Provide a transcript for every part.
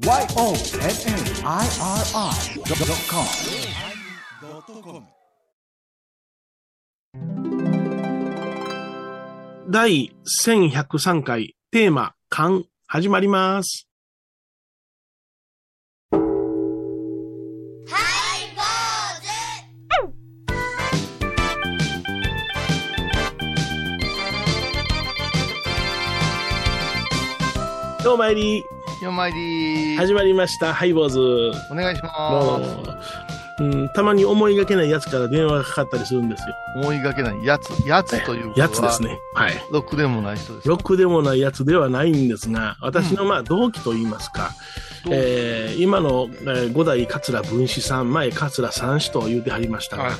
YONNIRI.com 第1103回テーマ、勘、始まります。どうも参り、よまいり始まりました、ハイボーズ。お願いします。もうん、たまに思いがけないやつから電話がかかったりするんですよ。思いがけないやつ、やつというやつです。ね。はい。ろくでもない人です。ろくでもないやつではないんですが、私のまあ同期といいますか、どうえー今の、えー五代桂文枝さん、前桂三子と言うてはりましたが、はい、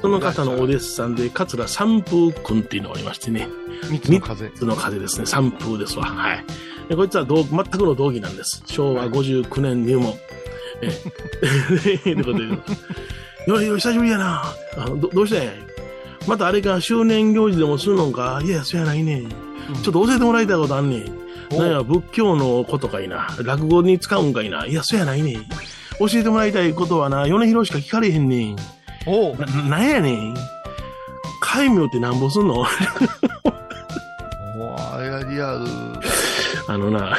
その方のお弟子さんで桂三風君っていうのがおりましてね、三つの風。その風ですね、三風ですわ。はい。でこいつは同全くの同期なんです。昭和59年入門。えーということで、よいよ、久しぶりやな。あどどうしてまたあれか、周年行事でもするのんか？いや、そやないねん。ちょっと教えてもらいたいことあんねん。おなんや、仏教のことかいな。落語に使うんかいな。いや、そやないねん。教えてもらいたいことはな、米広しか聞かれへんねん。おうな、なんやねん。戒名ってなんぼすんの？おあれがリアル。あのな、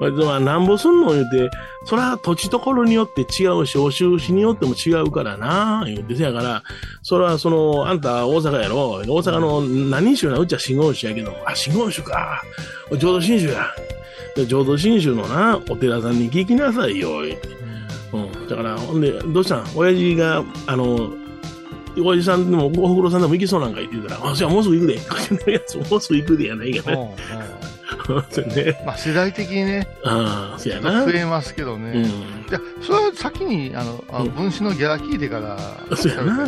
まあまあ、なんぼすんの？言うて、そら土地ところによって違うし、お収支によっても違うからな、言うて、せやから、それはその、あんた大阪やろ、大阪の何州な、うちは真言宗やけど、あ、真言宗か、浄土真宗や。浄土真宗のな、お寺さんに聞きなさいよ、言うて。うん。だから、ほんで、どうしたん？親父が、あの、親父さんでも、おふくろさんでも行きそうなんか言って言うから、あ、じゃあもうすぐ行くで。い やもうすぐ行くでやないかな。ね。まあ世代的にね、ああ、そうやな。増えますけどね。うん。じゃあそれは先に、あの、あ分子のギャラ聞いてから、そうやな。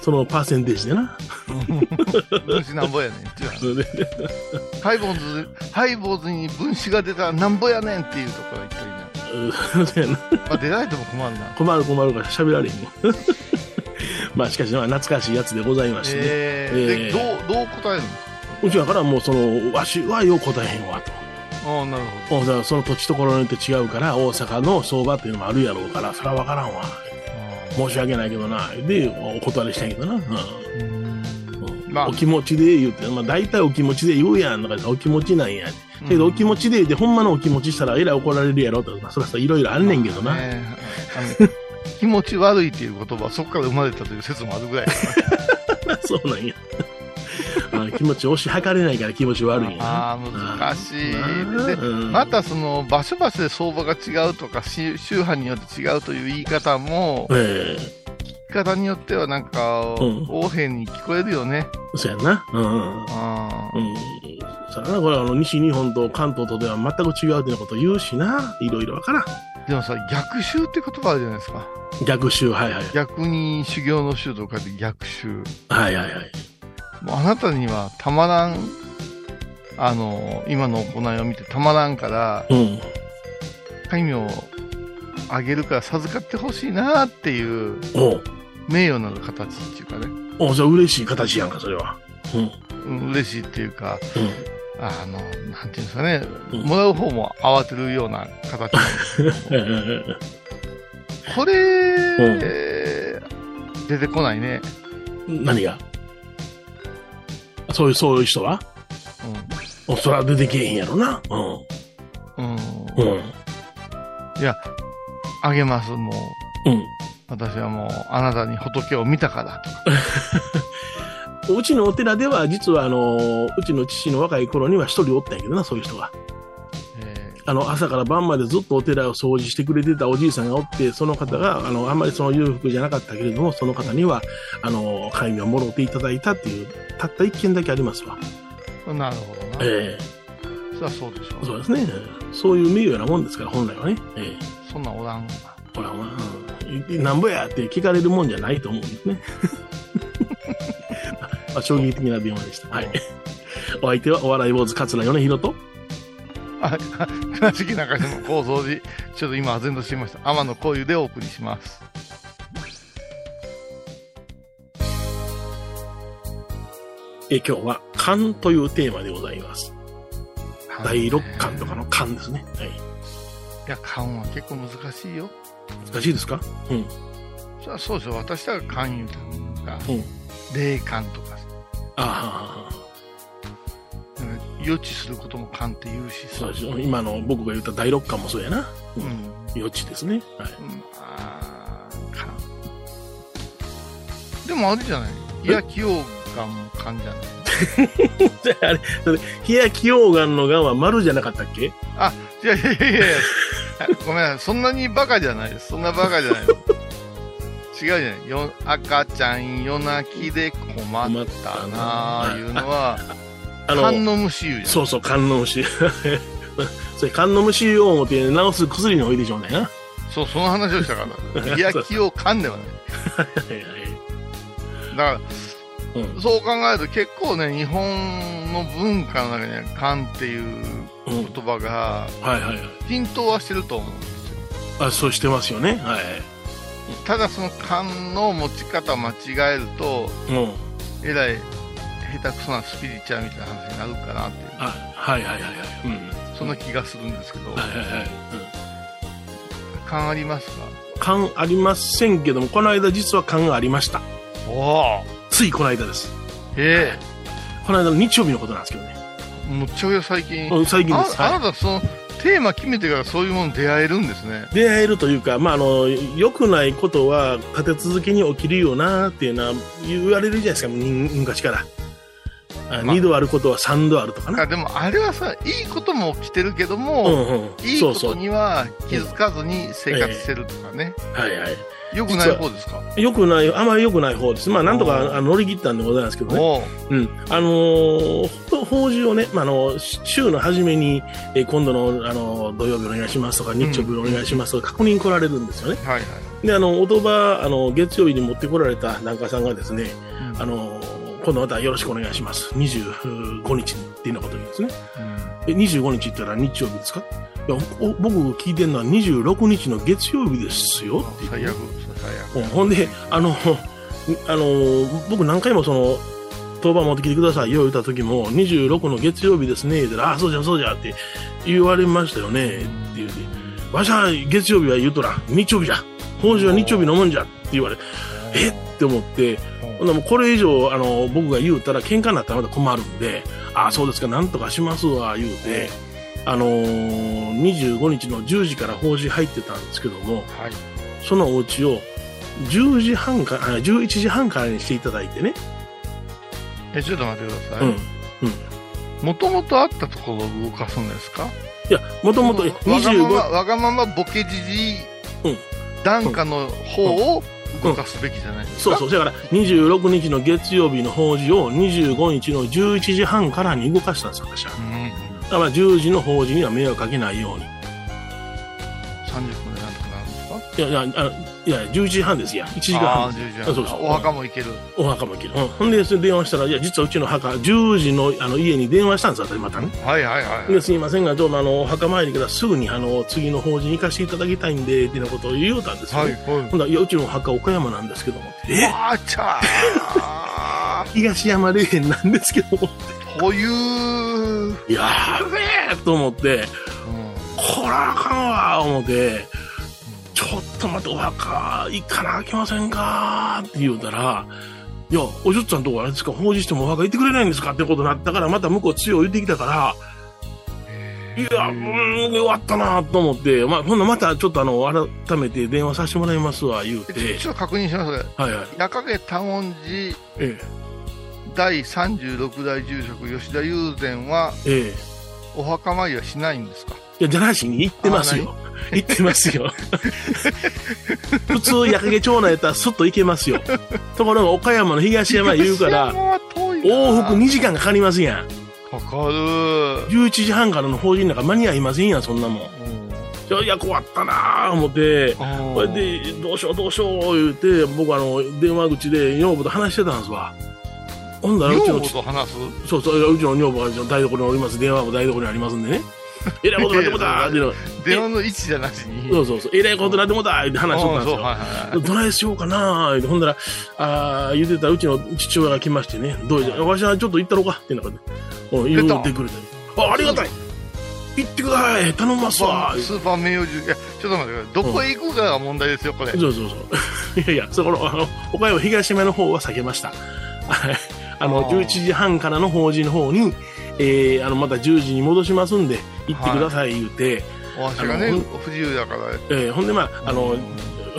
そのパーセンテージでな。ら分子なんぼやねんっていう話ハイボーズ、ハイボーズに分子が出たらなんぼやねんっていうところが言っといな。うんそうやな。まあ出られても困るな。困る困るから喋られへんね。まあしかし、まあ懐かしいやつでございましてね。えー、えーで、どう、どう答えるんですかうちはからもうその、わしはよう答えへんわと。ああ、なるほもうだからその土地ところによって違うから、大阪の相場っていうのもあるやろうから、それはわからんわ。ど。申し訳ないけどな。で、お断りしたけどな。うんまあお気持ちで言うて、まあ大体お気持ちで言うやん。だからお気持ちなんや。けどお気持ちで言うて、ほんまのお気持ちしたらえらい怒られるやろとか、そらさ、いろいろあんねんけどな。ねあの気持ち悪いっていう言葉はそこから生まれたという説もあるぐらい そうなんや。あ気持ち押し量れないから気持ち悪いんやな。らああ、難しい。で、うんまたその場所場所で相場が違うとか、し宗派によって違うという言い方も、え聞き方によってはなんか、うんに聞こえるよね。えそうやんな。うん。うん。あそうやな。これはあの、西日本と関東とでは全く違うっていうこと言うしな。いろいろわからん。ーでもさ、逆襲って言葉あるじゃないですか。逆襲、はいはい。逆に修行の修と書いて逆襲。はいはいはい。もうあなたにはたまらん、あの、今の行いを見てたまらんから、うん。戒名をあげるから授かってほしいなっていう名誉なる形っていうかね、おうじゃあ嬉しい形やんか、それは。うん。うん、嬉しいっていうか、うん。あの、なんていうんですかね、うんもらう方も慌てるような形なんですこれ、うん出てこないね。何が？そういう、そういう人はおそら出てけえへんやろな。うん。うん。うん。うん。いや、あげます、もう。うん。私はもう、あなたに仏を見たからと。うちのお寺では、実はあの、うちの父の若い頃には一人おったんやけどな、そういう人が。えあの、朝から晩までずっとお寺を掃除してくれてたおじいさんがおって、その方が、あの、あんまりその裕福じゃなかったけれども、その方には、あの、戒名をもろっていただいたっていう、たった一件だけありますわ。ーなるほどな。えそりゃそうでしょえそうですね。そういう名誉なもんですから、本来はね。ええそんなんおらんわ。ほら、まあ、いなんぼやって聞かれるもんじゃないと思うんですね。まあ、衝撃的な電話でした。はい。お相手はお笑い坊主桂米広と、あ、倉敷中島構造寺、ちょっと今、全としていました。天野幸雄でお送りします。え今日は、勘というテーマでございます。第六巻とかの勘ですね。はい。いや、勘は結構難しいよ。難しいですか？うん。そそうですよ。私らが勘言うたのが、うん。霊感とかさ、ああ、予知することも勘って言うしさそうで。しょ。今の僕が言った第六感もそうやな。う。うんん。予知ですね。はい。うん、あー勘。でもあれじゃない？いや、器用感も勘じゃない？じゃあ、あれ、冷や気溶岩の岩は丸じゃなかったっけ？いやいやいやいや ごめんなさい。そんなにバカじゃないです。そんなバカじゃないです。違うじゃない？よ赤ちゃん夜泣きで困ったなあいうのは、あ観音虫言うじゃん。そうそう、観音虫。それ、観音虫を思って治す薬の多いでしょうね。はそう、その話をしたから。いや、気を噛んではない。いはいだから、うん。そう考えると結構ね、日本の文化の中には勘っていううん。言葉がはいはいはい。浸透はしてると思うんですよ。あ、そうしてますよね。はい。ただその勘の持ち方間違えると、うん。えらい下手くそなスピリチュアルみたいな話になるかなっていう、あ、はいはいはいはい。うん。そんな気がするんですけど、はいはいはい。うん。勘ありますか？勘ありませんけども、この間実は勘がありました。おおついこの間です。えこの間の日曜日のことなんですけどね。えむっちゃ最近。うん最近です。ああはなたそのテーマ決めてからそういうものに出会えるんですね。い。出会えるというか、まあ、あの、良くないことは立て続けに起きるよなっていうのは言われるじゃないですか、む昔から。あまあ二度あることは三度あるとかな。あでもあれはさ、いいことも起きてるけどうも、んうん。いいこそうそう。とには気づかずに生活してるとかね。はいはい。よくない方ですか？良くない、あまり良くない方です。まあ、なんとかあの乗り切ったんでございますけどね。おううん。あのー、ほ法事をね、まあ、あの、し週の初めに、えー今度の、あの、土曜日お願いしますとか、日曜日お願いしますとか、確認来られるんですよね。はいはい。で、あの、おとば、あの、月曜日に持ってこられた檀家さんがですね、あの、今度またよろしくお願いします。25日にっていうようなことを言うんですね。え、25日って言ったら日曜日ですか？いや、お僕聞いてるのは26日の月曜日ですよって最悪、最悪。うんほんで、あの、あの、僕何回もその、当番持ってきてくださいよ言った時も、26の月曜日ですね、言ったら、あ、そうじゃそうじゃって言われましたよね、って言うて、わしは月曜日は言うとらん、日曜日じゃ、法事は日曜日のもんじゃ。って言われ、え？って思って、ほんこれ以上、あの、僕が言うたら喧嘩になったらまた困るんで、あ、そうですか、なんとかしますわ、言うて、あのー、25日の10時から法事入ってたんですけども、はい。そのお家を10時半から、あ11時半からにしていただいてね。え、ちょっと待ってくださうん。い。もともとあったところを動かすんですか？いや、もともとわがまま、25、わがままボケじじいうん、檀家の方を動かすべきじゃないですか、そうそう、だから26日の月曜日の法事を25日の11時半からに動かしたんです、私は。うん。だから10時の法事には迷惑かけないように。30分でなんとかなるんですか？いや、いや、あのいや、11時半ですよ。1時間半。10時あそうそうお墓も行ける。お墓も行ける。うん。ほんで、それ電話したら、いや、実はうちの墓、10時のあの家に電話したんです、私またね。はいはいはい。で、すいませんが、ちょうどあの、お墓参りからすぐに、あの、次の法事に行かせていただきたいんで、ってなことを言うたんですよ、はいね。はい。ほんだらいや、うちの墓岡山なんですけども。えあーちゃー 東山霊園なんですけども。という、やべえと思って、うんこらあかんわ思って、ちょっと待って、お墓行かなあきませんか？って言うたら、いや、おじゅっちゃんとこあれですか、法事してもお墓行ってくれないんですか？ってことになったから、また向こう強い言ってきたから、いや、うーん、終わったなと思って、まあ、ほんなまたちょっとあの、改めて電話させてもらいますわ、言うて、ちょっと確認しますね。はいはい。矢影多音寺え第36代住職吉田友禅はえ、ええ。お墓参りはしないんですか？いや、じゃなしに行ってますよ。行ってますよ。普通、矢掛町内やったらスッと行けますよ。ところが、岡山の東山言うから往復2時間かかりますやん。かかる。11時半からの法人なんか間に合いませんやん、そんなもん。いや、いや、困ったなぁ、思って。これで、どうしようどうしよう、言うて、僕あの、電話口で女房と話してたんですわ。ほんだら、うちの女房、と話す？そうそう、うちの女房が台所におります。電話も台所にありますんでね。えらいことなってもたーっての。電話の位置じゃなしに。そうそうそう、えらいことなってもたーって話しとったんですよ。はいはいはい。どないしようかなほんだら、あー言うてたらうちの父親が来ましてね、どうじゃ、わしはちょっと行ったろかってなことで、うん言うてくれたあ、ありがたい。行ってください。頼みますわスーパー名誉獣いやちょっと待ってください。どこへ行くかが問題ですよこれ、そうそうそう。いやいや、そこの、あの、岡山東山の方は避けました。は いあの、あー。11時半からの法事の方に、えー、あの、また10時に戻しますんで、行ってください言うて、お足がね不自由だからえーほんで、まあ、あのうん、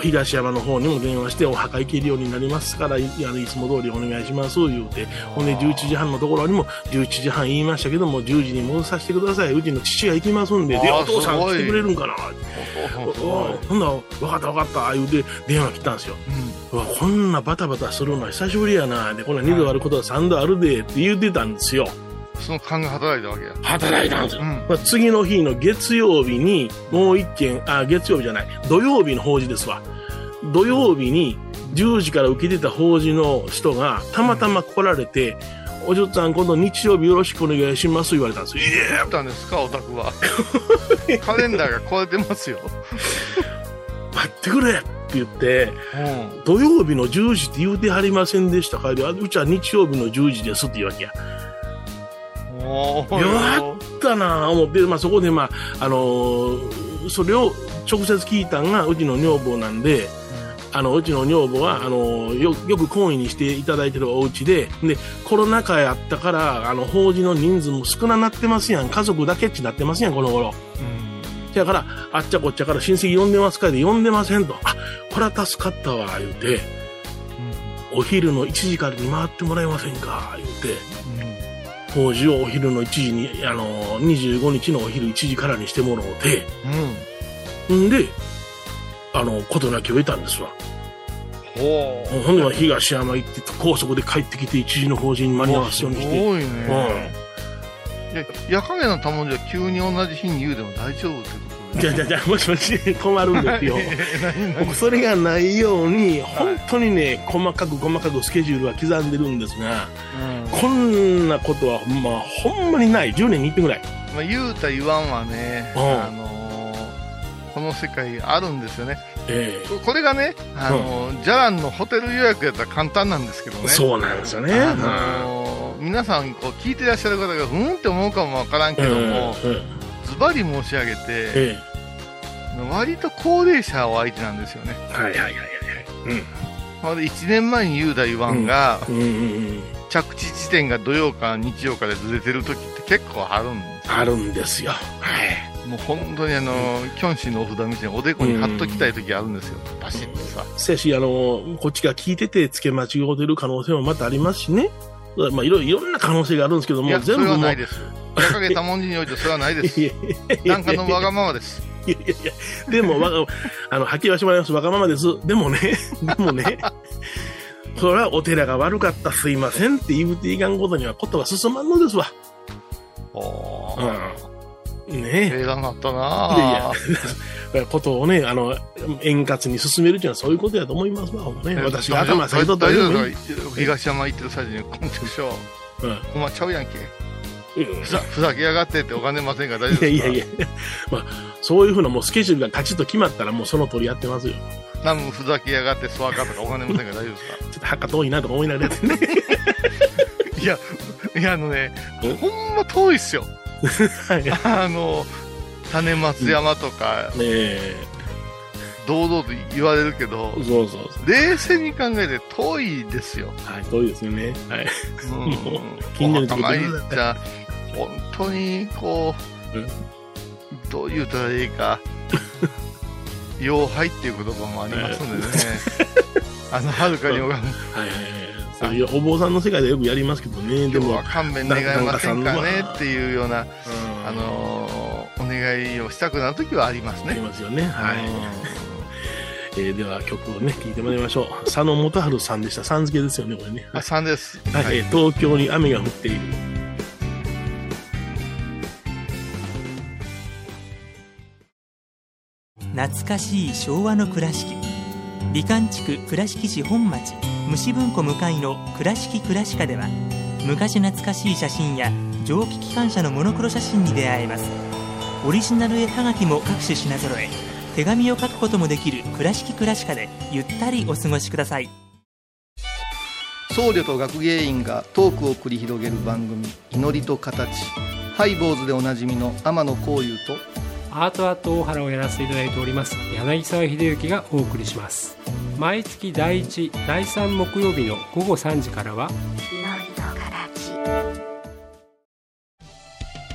東山の方にも電話して、お墓行けるようになりますから、いあのいつも通りお願いします、言うて、ほんで、11時半のところにも、11時半言いましたけども、10時に戻させてください。うちの父が行きますんで、で、お父さん来てくれるんかな。ほんなら、分かった分かった、言うて、電話来たんですよ。うわこんなバタバタするのは久しぶりやな。でこんな2度あることは3度あるでって言ってたんですよその勘が働いたわけや。働いたんですよ、うん。まあ、次の日の月曜日にもう一件あ月曜日じゃない。土曜日の法事ですわ。土曜日に10時から受けてた法事の人がたまたま来られて、お嬢さん今度日曜日よろしくお願いします言われたんですよ。いや。やったんですかオタクはカレンダーが超えてますよ、待ってくれ。って言ってうん、土曜日の10時って言うてはりませんでした。かうちは日曜日の10時ですって言うわけやおー。よったな。あ思って、まあ、そこで、まああのーそれを直接聞いたんがうちの女房なんで、あのうちの女房はあのよよく懇意にしていただいてるお家ででコロナ禍やったからあの法事の人数も少ななってますやん。家族だけっちなってますやんこの頃。うん。だからあっちゃこっちゃから親戚呼んでますかで呼んでませんと。あこれは助かったわ言うて。お昼の1時からに回ってもらえませんか言うて法事をお昼の1時に、あの、25日のお昼1時からにしてもらおうて、うん。んで、あの、事なきを得たんですわ。ほう。ほんで、まあ東山行って、高速で帰ってきて1時の法事に間に合わすようにして。すごいね、いや夜影のたもんじゃ急に同じ日に言うでも大丈夫ってじゃあじゃあじゃあもしもし困るんですよ。僕、それがないように、本当にね、細かく細かくスケジュールは刻んでるんですが、こんなことは、まあ、ほんまにない。10年に1遍ぐらい。まあ、言うた言わんはね、うんあのーこの世界あるんですよね。えこれがね、あのージャランのホテル予約やったら簡単なんですけどね。えそうなんですよね。あのー皆さんこう聞いてらっしゃる方がうんって思うかもわからんけども、うんうんズバリ申し上げて、え割と高齢者を相手なんですよね。えはいはいはいはいはい。ほんで1年前に言うた言わんが、うんうん。着地地点が土曜か日曜かでずれてる時って結構あるんですよあるんですよ。はい。もう本当にあの、キョンシーのお札みたいにおでこに貼っときたい時あるんですよ。バシッとさ。せやし、あの、こっちが聞いてて付け間違うてる可能性もまたありますしね。まあ、いろいろ、な可能性があるんですけども、全部もう。はないです。矢影多文字においてそれはないです。いやいやなんかのわがままです。いやいやいや、でも、わが、あの、はっきり言わせてもらいます。わがままです。でもね、でもね、それはお寺が悪かった、すいませんって言うていかんことにはことが進まんのですわ。おー。うん。ねええだなったえ。ないやいや、ことをね、あの、円滑に進めるっていうのはそういうことやと思いますわ、ほんまね。私が頭下げとった大ら東山行ってる最中に、コンテクショうん。お前ちゃうやんけ。うん。ふざふざけやがってってお金ませんから大丈夫ですかいやいや。いや、まあ、そういうふうなもうスケジュールがカチッと決まったらもうその通りやってますよ。ナムふざけやがってスワカとかお金ませんから大丈夫ですか？ちょっと墓遠いなとか思いながらやってね。いや、いや、あのねん、ほんま遠いっすよ。あの、種松山とか、え。堂々と言われるけどそう、そうそう。冷静に考えて遠いですよ。はい、遠いですよね。はい。うん もう近所のとこお墓参っちゃ、本当に、こうどう言うたらいいか、妖拝っていう言葉もありますんでね。あの、はるかに拝む。はいはいはい。そういうお坊さんの世界でよくやりますけどね。でも今日は、勘弁願えませんかねっていうような、うんあの願いをしたくなるときはありますありね。ますよね。はい。うん えーでは曲をね、聴いてもらいましょう。佐野元春さんでした。さん付けですよね、これね。あ、3です。はい、えー東京に雨が降っている。懐かしい昭和の倉敷美観地区倉敷市本町虫文庫向かいの「倉敷倉歯科」では昔懐かしい写真や蒸気機関車のモノクロ写真に出会えますオリジナル絵はがきも各種品揃え。手紙を書くこともできる「倉敷倉歯科」でゆったりお過ごしください。僧侶と学芸員がトークを繰り広げる番組「祈りと形」ハイボーズでおなじみの天野幸雄とアートアート大原をやらせていただいております柳沢秀幸がお送りします。毎月第1第3木曜日の午後3時からは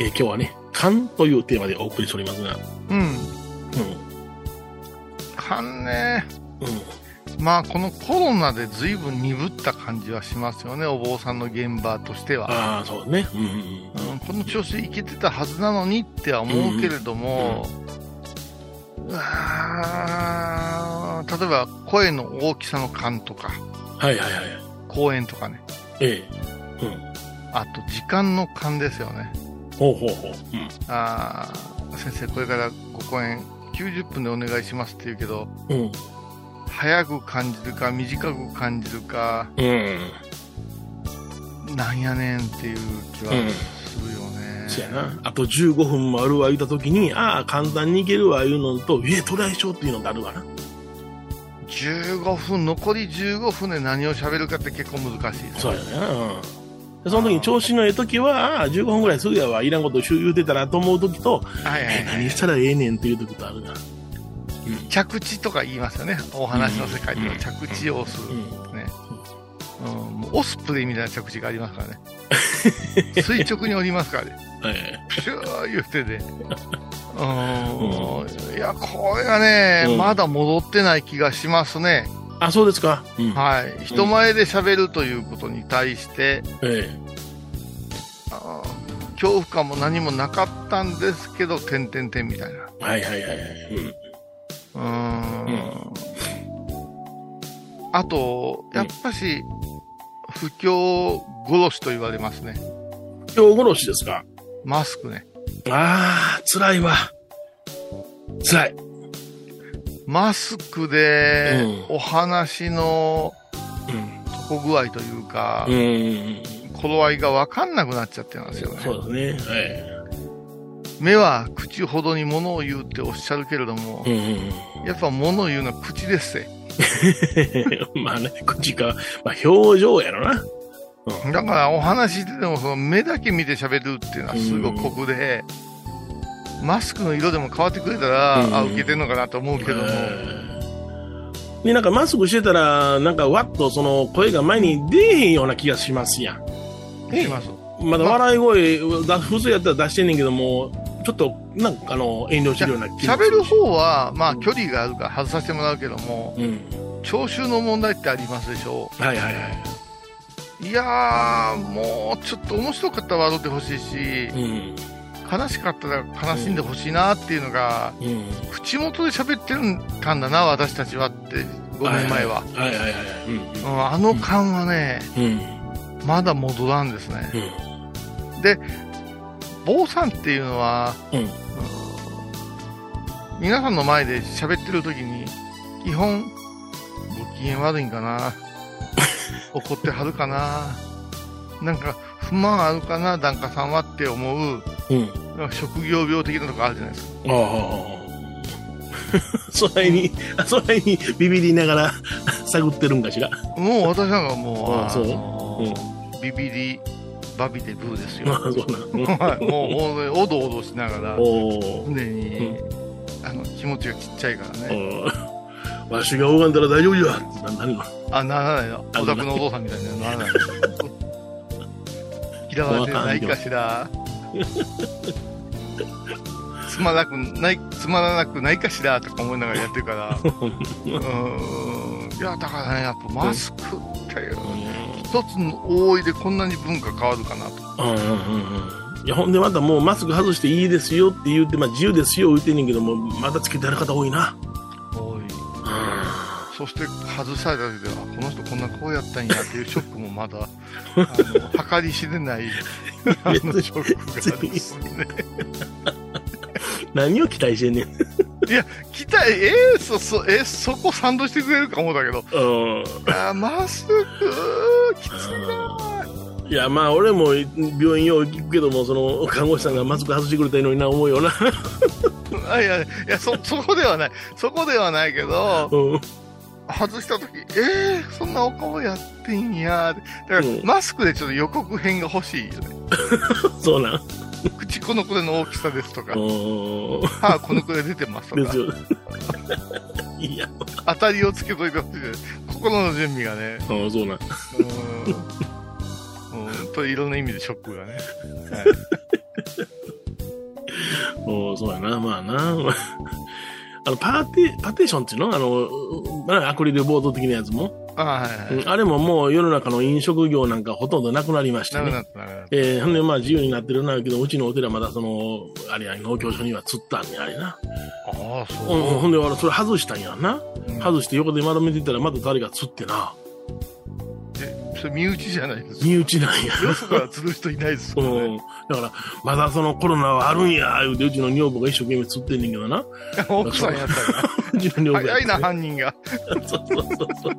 えー今日はね、勘というテーマでお送りしておりますが、うんう勘ねん、うん。まあこのコロナで随分鈍った感じはしますよねお坊さんの現場としては、ああ、そうね。うんうんうん、この調子でいけてたはずなのにっては思うけれども、うわー例えば声の大きさの感とかうん。はいはいはい。公演とかねええうん。あと時間の感ですよねほうほうほう。うん。あー先生これからご公演90分でお願いしますって言うけどうん。早く感じるか短く感じるかうん。なんやねんっていう気はうんするよね、そやな。あと15分もあるわ言ったときに、ああ、簡単にいけるわ言うのと、え、トライしようっていうのがあるわな。15分残り15分で何を喋るかって結構難しいそうやな。うん。でその時に調子のええ時は、ああ、15分ぐらいすぐやわ、いらんこと言うてたらと思う時と、はいはいえ、はい。何したらええねんっていう時とあるな。着地とか言いますよね。お話の世界では着地を押す、うん。ね、うん、オスプレイみたいな着地がありますからね。垂直に降りますからね。シュー言ってで うん。いやこれがね、うん。まだ戻ってない気がしますね。えあ、そうですか。うん。はい人前で喋るということに対して、えあー恐怖感も何もなかったんですけど、点々点みたいな。えはいはいはいはい。うん。うーん。あと、やっぱし、不況殺しと言われますね。今日殺しですか。マスクね。ああ、辛いわ。辛い。マスクでう、お話のうん。底具合というか、うん。頃合いがわかんなくなっちゃってますよね。そうですね。はい。目は口ほどに物を言うっておっしゃるけれども、うんうんやっぱ物を言うのは口ですぜ。うん。まあね、口か、まあ表情やろな。だからお話でもその目だけ見て喋るっていうのはすごく酷で、マスクの色でも変わってくれたら、うんあ、受けてんのかなと思うけども、で、なんかマスクしてたら、なんかわっとその声が前に出えへんような気がしますやん。します？まだ笑い声、だ普通やったら出してんねんけども、ちょっと、なんかあの、遠慮してるような気がす喋る方は、まあ距離があるから外させてもらうけども、うん。聴衆の問題ってありますでしょ？はいはいはい。いやー、もうちょっと面白かったら笑ってほしいし、うん。悲しかったら悲しんでほしいなっていうのが、うん。口元で喋ってるんたんだな、私たちはって、5年前は。あの感はね、うん。まだ戻らんですね。うん。坊さんっていうのは、皆さんの前で喋ってる時に、基本、ご機嫌悪いんかな 怒ってはるかななんか、不満あるかな檀家さんはって思う、うん。職業病的なとこあるじゃないですか。ああ。そないに、あそないにビビりながら 探ってるんかしら？もう私なんかもう、ああそうのビビり、バビでブーですよ。まあ、そうな もう、ほんとにおどおどしながら、常に、あの、気持ちがちっちゃいからね。わしが拝んだら大丈夫や。な、何があ、ならないの。あお宅のお父さんみたいにならないの。嫌われてないかしら。つまらなくない、つまらなくないかしらとか思いながらやってるから、うーん、いや、だからね、やっぱマスクっていう、一つの覆いでこんなに文化変わるかなと。うんうんうんうん。いや、ほんでまたもうマスク外していいですよって言って、まあ自由ですよ言ってんねんけども、まだつけてある方多いな。そして外された時では、この人こんなこうやったんやっていうショックもまだ、あの、計り知れない、あの、ショックがですね。何を期待してんねん。いや、来た、えー、そ、そ、えー、そこ賛同してくれるかもだけど、うん。あーマスク、きついないや、まあ、俺も病院よう行くけども、その、看護師さんがマスク外してくれたのにな、思うよな。あいや、いや、そ、そこではない。そこではないけど、うん。外した時えー、そんなお顔やってんやだから、うんマスクでちょっと予告編が欲しいよね。そうなん。口このくらいの大きさですとか、うん。歯このくらい出てますとかです、よ。いや、当たりをつけといてほしいです。心の準備がね、うん、そうなん。うーん。うん、といろんな意味でショックがね。はいうん、そうやな、まあな。あの、パーティ、パーテーションっていうの？あの、まあアクリルボード的なやつも？あはいはいあれももう世の中の飲食業なんかほとんどなくなりましてね。なくなった。えー、ほんでまあ自由になってるなるけど、うちのお寺まだその、あれや、農協所には釣ったんや、あれな。ああ、そうほんで俺それ外したんやな。うん外して横で丸めてたらまた誰が釣ってな。え、それ身内じゃないですか？身内なんや。よそから釣る人いないですうもんんね。。だから、まだそのコロナはあるんや、言うて、うちの女房が一生懸命釣ってんねんけどな。奥さんやったら。うちの女房や早いな、犯人が。そうそうそうそう。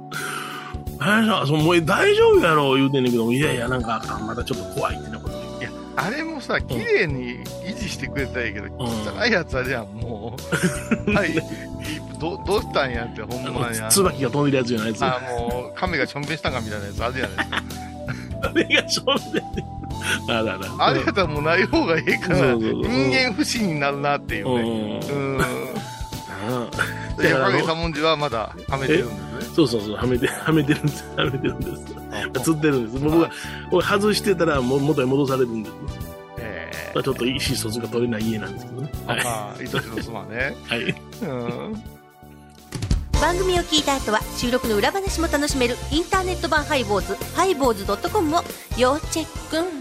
あれさ、そのもう大丈夫やろ、言うてんねんけど、いやいや、なんかあかん、まだちょっと怖いってなこと言う。いや、あれもさ、綺麗に維持してくれたらいいけど、汚いやつあれやん、もう。はい。どどうしたんやって、ほんまに。あの椿が飛んでるやつじゃないですあ、もう、亀がしょんべんしたんかみたいなやつあるじゃないですか。あれが正面で。あらら。あれやったらもうない方がいいから、人間不信になるなっていううん。ね。うん。で、だからあの影さもんじはまだはめてるんですね。そうそうそう、はめて、はめてるんです。はめてるんです。釣ってるんです。僕が、僕外してたら、もう元に戻されるんです。えまあ、ちょっと意思疎通が取れない家なんですけどね。はい。ー、まあ、愛しの妻ね。はい。うん。番組を聞いた後は収録の裏話も楽しめるインターネット版ハイボーズハイボーズドットコムを要チェック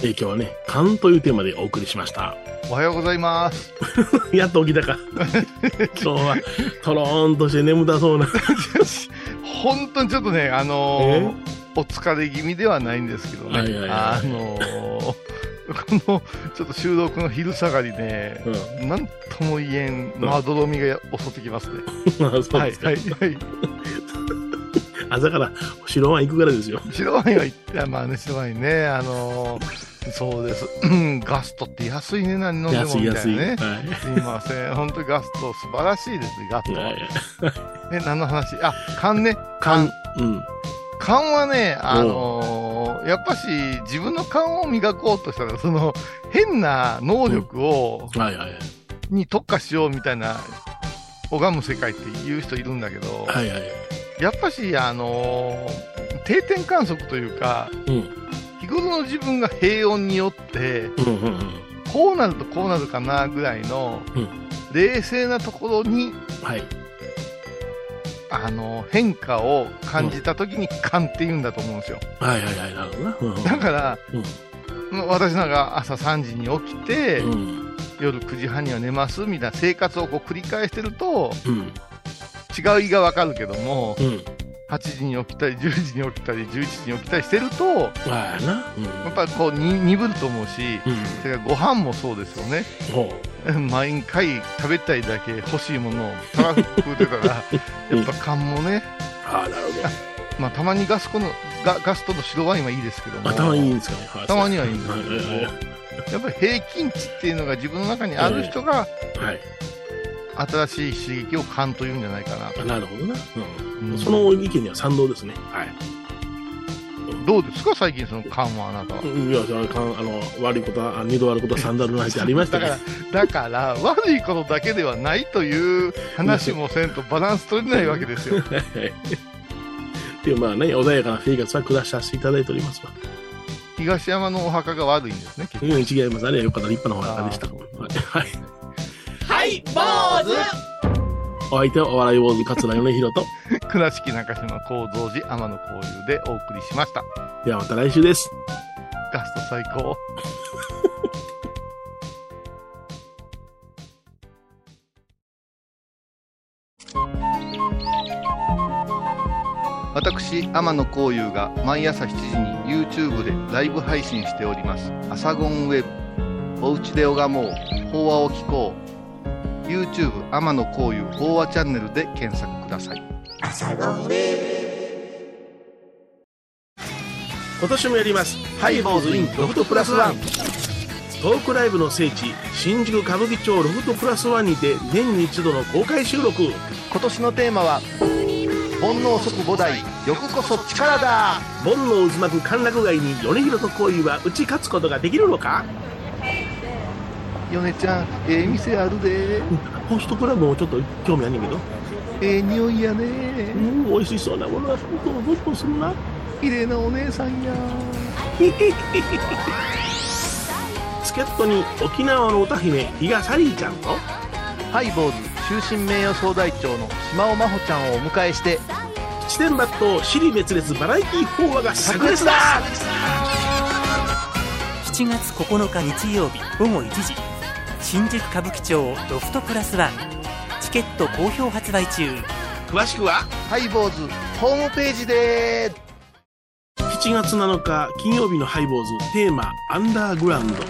えー今日はね、勘というテーマでお送りしました。おはようございます。やっと起きたか。今日は、とろーんとして眠たそうな。本当にちょっとね、あのーお疲れ気味ではないんですけどね。はいはいはいあのーこの、ちょっと収録の昼下がりね、なんとも言えん、まどろみが襲ってきますね。まあそうですか。はい、はい、はい。朝から白ワイン行くからですよ。白ワインは言って、まあね、白ワインね、あのーそうです。う んガストって安いね、何飲んでも安い安い。みたいなね。はすいません。本当にガスト素晴らしいですね、ガスい。ト。はい。ね、何の話？あ、缶ね。勘。うん。勘はね、あのーやっぱし自分の勘を磨こうとしたら、その変な能力を、はいはい。に特化しようみたいな、拝む世界って言う人いるんだけど、はいはい。やっぱし、あのー定点観測というか、うん。日頃の自分が平穏によって、うんうんうん。こうなるとこうなるかなぐらいの、うん冷静なところに、はい。あのー変化を感じた時に勘って言うんだと思うんですよ。はいはいはい。なるほどだから、うん私なんか朝3時に起きて、うん。夜9時半には寝ますみたいな生活をこう繰り返してると、うん。違いがわかるけども、うん。8時に起きたり、10時に起きたり、11時に起きたりしてると、まあな。うん。やっぱりこうに鈍ると思うし、うん。それからご飯もそうですよね。ほ 毎回食べたいだけ欲しいものをたらふく食うてたら、やっぱ勘もね、う。ああ、なるほど。まあたまにガスコの、ガガストの白ワインはいいですけども、あたまにいいんですかね。はいたまにはいいんですけどもやっぱり平均値っていうのが自分の中にある人が、はい。新しい刺激を勘というんじゃないかなと。なるほどな。うん。うんその意見には賛同ですね。はい。どうですか？最近その勘はあなたは。いや、それはかんあの、悪いことは、あ二度悪いことは三度あるなんてありましただかけらど。だから、悪いことだけではないという話もせんとバランス取れないわけですよ。はいでまあね、穏やかな生活は暮らさせていただいておりますわ。東山のお墓が悪いんですね、結うん、違います。あれはよかった。立派なお墓でした。はい。はい坊主お相手はお笑い坊主桂米宏と、構。倉敷中島幸三寺天野幸雄でお送りしました。ではまた来週です。ガスト最高。私、天野幸雄が毎朝7時に YouTube でライブ配信しております。アサゴンウェブ。おうちで拝もう。法話を聞こう。YouTube 天野幸雄法話チャンネルで検索ください。今年もやります。ハイボーズインロフトプラスワン。トークライブの聖地、新宿歌舞伎町ロフトプラスワンにて年に一度の公開収録。今年のテーマは煩悩即菩提欲こそ力だ煩悩渦巻く歓楽街に米広と恋は打ち勝つことができるのか？米ちゃんええ店あるで。ホストクラブもちょっと興味あんねんけど。ええ匂いやうねん、美味しそうなものはどんどんどんどんするな。綺麗なお姉さんや。助っ人に沖縄の歌姫、比嘉サリーちゃんと、ハイボーズ終身名誉総代長の島尾真帆ちゃんをお迎えして。七点抜刀、尻滅裂バラエティ法話が炸裂だ。7月9日日曜日午後1時新宿歌舞伎町ロフトプラスワンチケット好評発売中。詳しくは、ハイボーズホームページで7月7日金曜日のハイボーズテーマ、アンダーグラウンド。今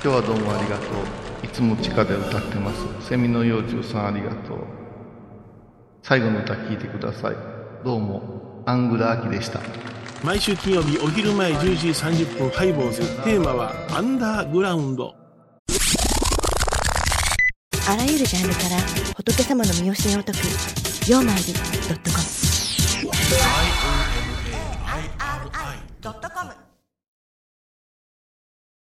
日はどうもありがとう。いつも地下で歌ってます。セミの幼虫さんありがとう。最後の歌聞いてください。どうもアングラーキでした。毎週金曜日お昼前10時30分ハイボーズ。テーマはアンダーグラウンドあらゆるジャンルから仏様の見教えを解く「曜マイり .com」「IOMAIRI.com」